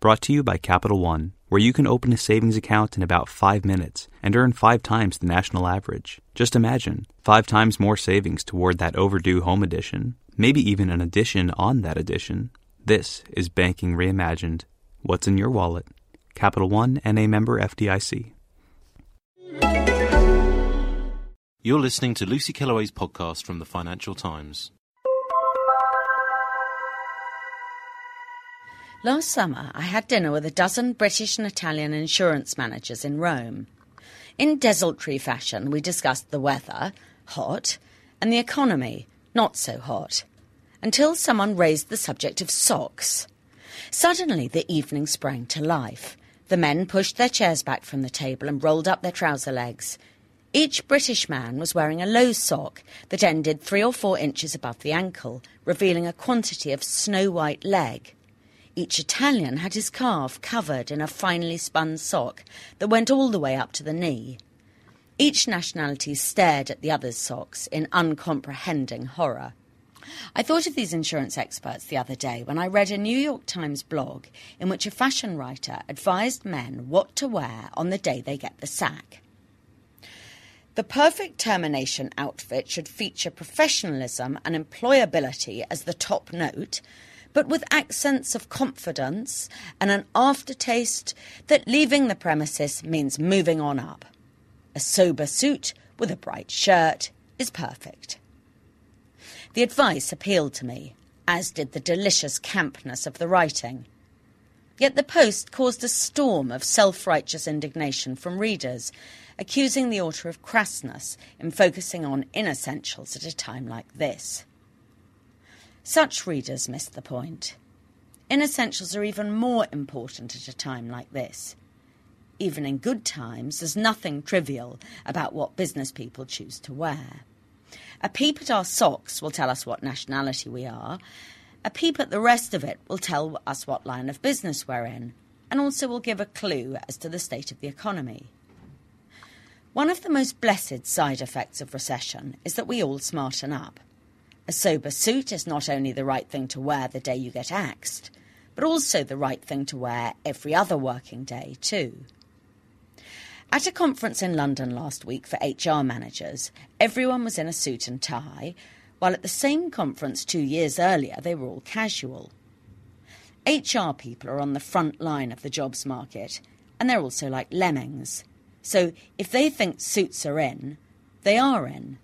Brought to you by Capital One, where you can open a savings account in about five minutes and earn five times the national average. Just imagine five times more savings toward that overdue home edition, maybe even an addition on that addition. This is Banking Reimagined. What's in your wallet? Capital One and a member FDIC. You're listening to Lucy Kellaway's podcast from the Financial Times. Last summer, I had dinner with a dozen British and Italian insurance managers in Rome. In desultory fashion, we discussed the weather, hot, and the economy, not so hot, until someone raised the subject of socks. Suddenly, the evening sprang to life. The men pushed their chairs back from the table and rolled up their trouser legs. Each British man was wearing a low sock that ended three or four inches above the ankle, revealing a quantity of snow white leg. Each Italian had his calf covered in a finely spun sock that went all the way up to the knee. Each nationality stared at the other's socks in uncomprehending horror. I thought of these insurance experts the other day when I read a New York Times blog in which a fashion writer advised men what to wear on the day they get the sack. The perfect termination outfit should feature professionalism and employability as the top note, but with accents of confidence and an aftertaste that leaving the premises means moving on up. A sober suit with a bright shirt is perfect. The advice appealed to me, as did the delicious campness of the writing. Yet the post caused a storm of self righteous indignation from readers, accusing the author of crassness in focusing on inessentials at a time like this. Such readers miss the point. Inessentials are even more important at a time like this. Even in good times, there's nothing trivial about what business people choose to wear. A peep at our socks will tell us what nationality we are. A peep at the rest of it will tell us what line of business we're in, and also will give a clue as to the state of the economy. One of the most blessed side effects of recession is that we all smarten up. A sober suit is not only the right thing to wear the day you get axed, but also the right thing to wear every other working day, too. At a conference in London last week for HR managers, everyone was in a suit and tie, while at the same conference two years earlier they were all casual. HR people are on the front line of the jobs market, and they're also like lemmings. So if they think suits are in, they are in.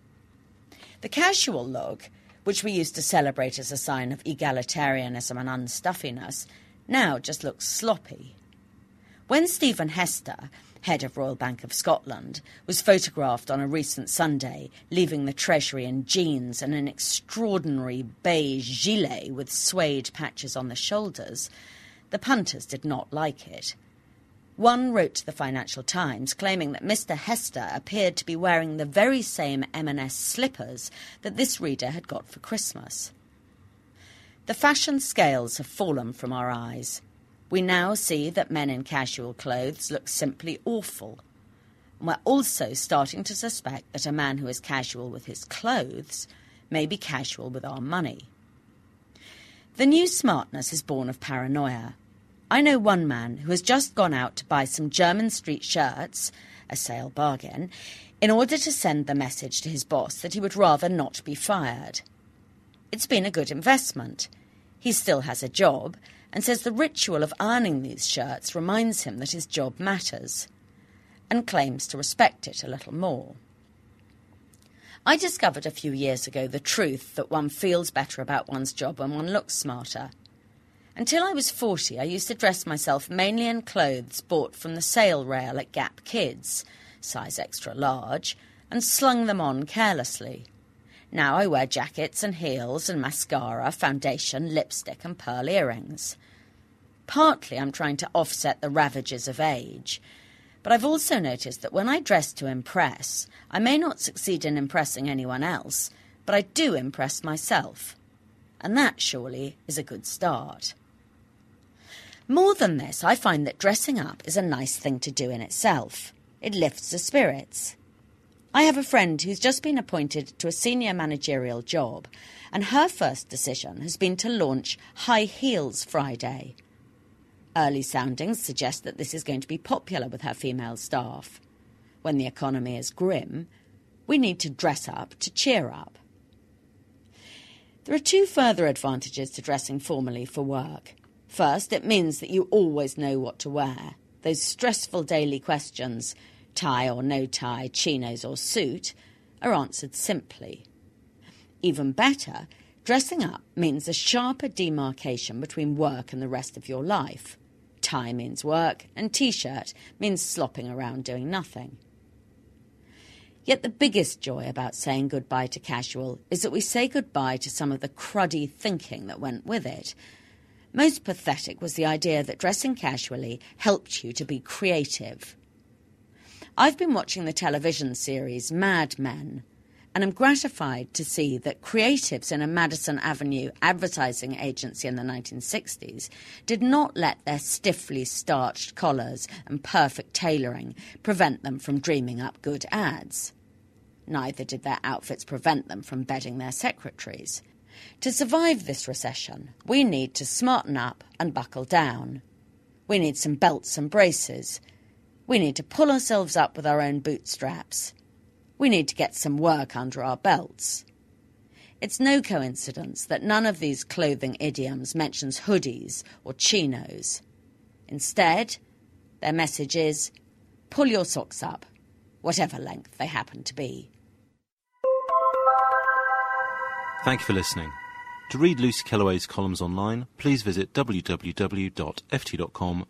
The casual look which we used to celebrate as a sign of egalitarianism and unstuffiness, now just looks sloppy. When Stephen Hester, head of Royal Bank of Scotland, was photographed on a recent Sunday leaving the Treasury in jeans and an extraordinary beige gilet with suede patches on the shoulders, the punters did not like it. One wrote to the Financial Times claiming that Mr. Hester appeared to be wearing the very same M&S slippers that this reader had got for Christmas. The fashion scales have fallen from our eyes. We now see that men in casual clothes look simply awful. And we're also starting to suspect that a man who is casual with his clothes may be casual with our money. The new smartness is born of paranoia. I know one man who has just gone out to buy some Jermyn Street shirts, a sale bargain, in order to send the message to his boss that he would rather not be fired. It's been a good investment. He still has a job and says the ritual of earning these shirts reminds him that his job matters and claims to respect it a little more. I discovered a few years ago the truth that one feels better about one's job when one looks smarter. Until I was 40, I used to dress myself mainly in clothes bought from the sale rail at Gap Kids, size extra large, and slung them on carelessly. Now I wear jackets and heels and mascara, foundation, lipstick, and pearl earrings. Partly I'm trying to offset the ravages of age, but I've also noticed that when I dress to impress, I may not succeed in impressing anyone else, but I do impress myself. And that surely is a good start. More than this, I find that dressing up is a nice thing to do in itself. It lifts the spirits. I have a friend who's just been appointed to a senior managerial job, and her first decision has been to launch High Heels Friday. Early soundings suggest that this is going to be popular with her female staff. When the economy is grim, we need to dress up to cheer up. There are two further advantages to dressing formally for work. First, it means that you always know what to wear. Those stressful daily questions, tie or no tie, chinos or suit, are answered simply. Even better, dressing up means a sharper demarcation between work and the rest of your life. Tie means work, and t shirt means slopping around doing nothing. Yet the biggest joy about saying goodbye to casual is that we say goodbye to some of the cruddy thinking that went with it. Most pathetic was the idea that dressing casually helped you to be creative. I've been watching the television series Mad Men, and am gratified to see that creatives in a Madison Avenue advertising agency in the 1960s did not let their stiffly starched collars and perfect tailoring prevent them from dreaming up good ads. Neither did their outfits prevent them from bedding their secretaries. To survive this recession, we need to smarten up and buckle down. We need some belts and braces. We need to pull ourselves up with our own bootstraps. We need to get some work under our belts. It's no coincidence that none of these clothing idioms mentions hoodies or chinos. Instead, their message is pull your socks up, whatever length they happen to be. Thank you for listening. To read Lucy Kellaway's columns online, please visit www.ft.com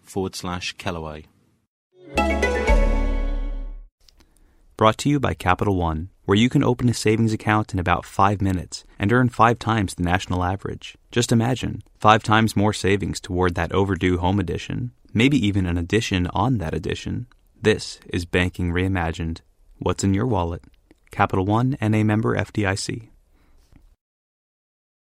forward slash Kellaway. Brought to you by Capital One, where you can open a savings account in about five minutes and earn five times the national average. Just imagine five times more savings toward that overdue home edition, maybe even an addition on that addition. This is Banking Reimagined. What's in your wallet? Capital One and a member FDIC.